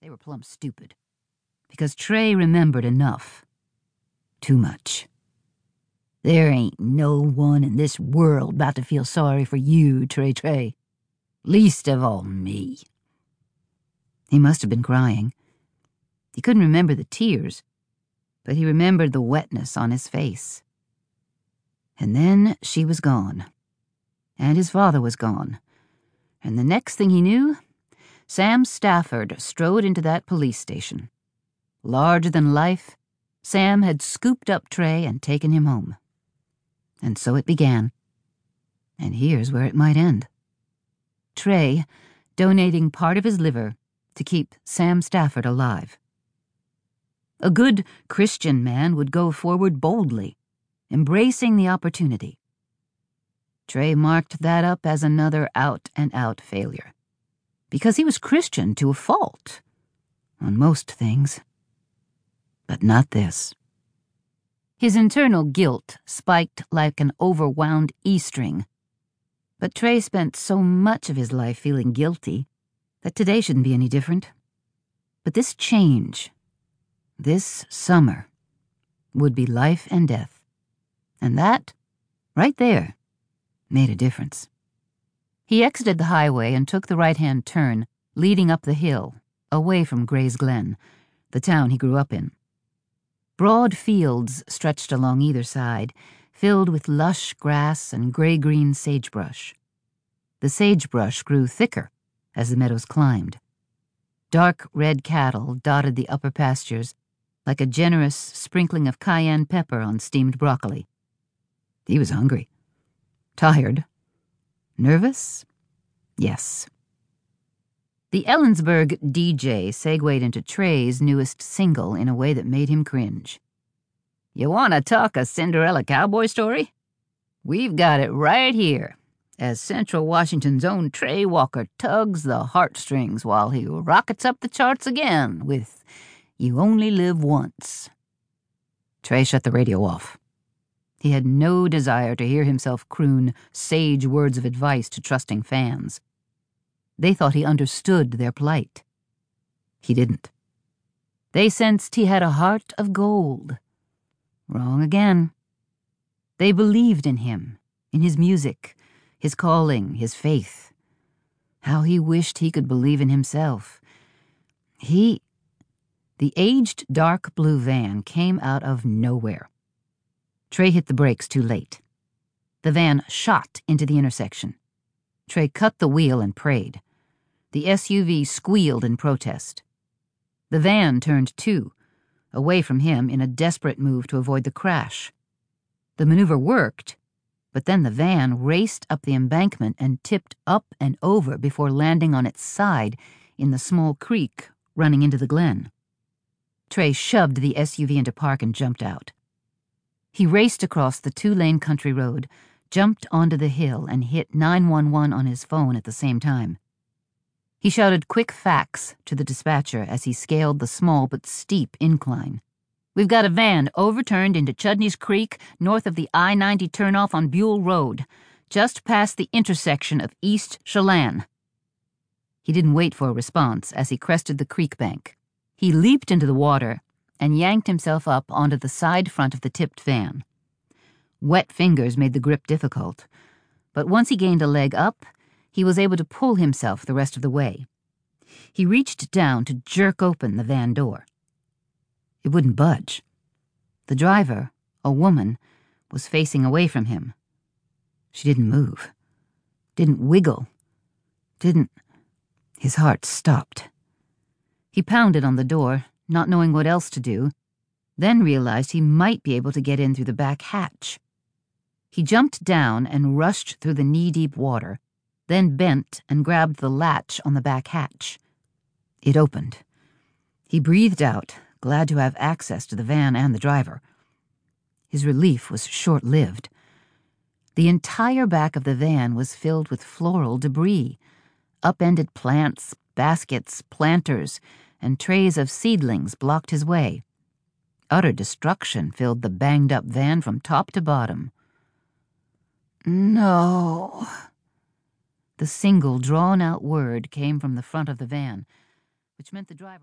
They were plumb stupid. Because Trey remembered enough. Too much. There ain't no one in this world about to feel sorry for you, Trey Trey. Least of all me. He must have been crying. He couldn't remember the tears, but he remembered the wetness on his face. And then she was gone. And his father was gone. And the next thing he knew, Sam Stafford strode into that police station. Larger than life, Sam had scooped up Trey and taken him home. And so it began. And here's where it might end. Trey donating part of his liver to keep Sam Stafford alive. A good Christian man would go forward boldly, embracing the opportunity. Trey marked that up as another out and out failure. Because he was Christian to a fault. On most things. But not this. His internal guilt spiked like an overwound E string. But Trey spent so much of his life feeling guilty that today shouldn't be any different. But this change, this summer, would be life and death. And that, right there, made a difference. He exited the highway and took the right hand turn, leading up the hill, away from Gray's Glen, the town he grew up in. Broad fields stretched along either side, filled with lush grass and gray green sagebrush. The sagebrush grew thicker as the meadows climbed. Dark red cattle dotted the upper pastures like a generous sprinkling of cayenne pepper on steamed broccoli. He was hungry. Tired. Nervous? Yes. The Ellensburg DJ segued into Trey's newest single in a way that made him cringe. You want to talk a Cinderella cowboy story? We've got it right here, as Central Washington's own Trey Walker tugs the heartstrings while he rockets up the charts again with You Only Live Once. Trey shut the radio off. He had no desire to hear himself croon sage words of advice to trusting fans. They thought he understood their plight. He didn't. They sensed he had a heart of gold. Wrong again. They believed in him, in his music, his calling, his faith. How he wished he could believe in himself. He. The aged dark blue van came out of nowhere. Trey hit the brakes too late. The van shot into the intersection. Trey cut the wheel and prayed. The SUV squealed in protest. The van turned too, away from him in a desperate move to avoid the crash. The maneuver worked, but then the van raced up the embankment and tipped up and over before landing on its side in the small creek running into the glen. Trey shoved the SUV into park and jumped out. He raced across the two lane country road, jumped onto the hill, and hit 911 on his phone at the same time. He shouted quick facts to the dispatcher as he scaled the small but steep incline. We've got a van overturned into Chudney's Creek north of the I 90 turnoff on Buell Road, just past the intersection of East Chelan. He didn't wait for a response as he crested the creek bank. He leaped into the water and yanked himself up onto the side front of the tipped van. Wet fingers made the grip difficult, but once he gained a leg up, he was able to pull himself the rest of the way. He reached down to jerk open the van door. It wouldn't budge. The driver, a woman, was facing away from him. She didn't move, didn't wiggle, didn't. His heart stopped. He pounded on the door, not knowing what else to do, then realized he might be able to get in through the back hatch. He jumped down and rushed through the knee deep water, then bent and grabbed the latch on the back hatch. It opened. He breathed out, glad to have access to the van and the driver. His relief was short lived. The entire back of the van was filled with floral debris upended plants, baskets, planters, and trays of seedlings blocked his way. Utter destruction filled the banged up van from top to bottom. No. The single drawn out word came from the front of the van, which meant the driver.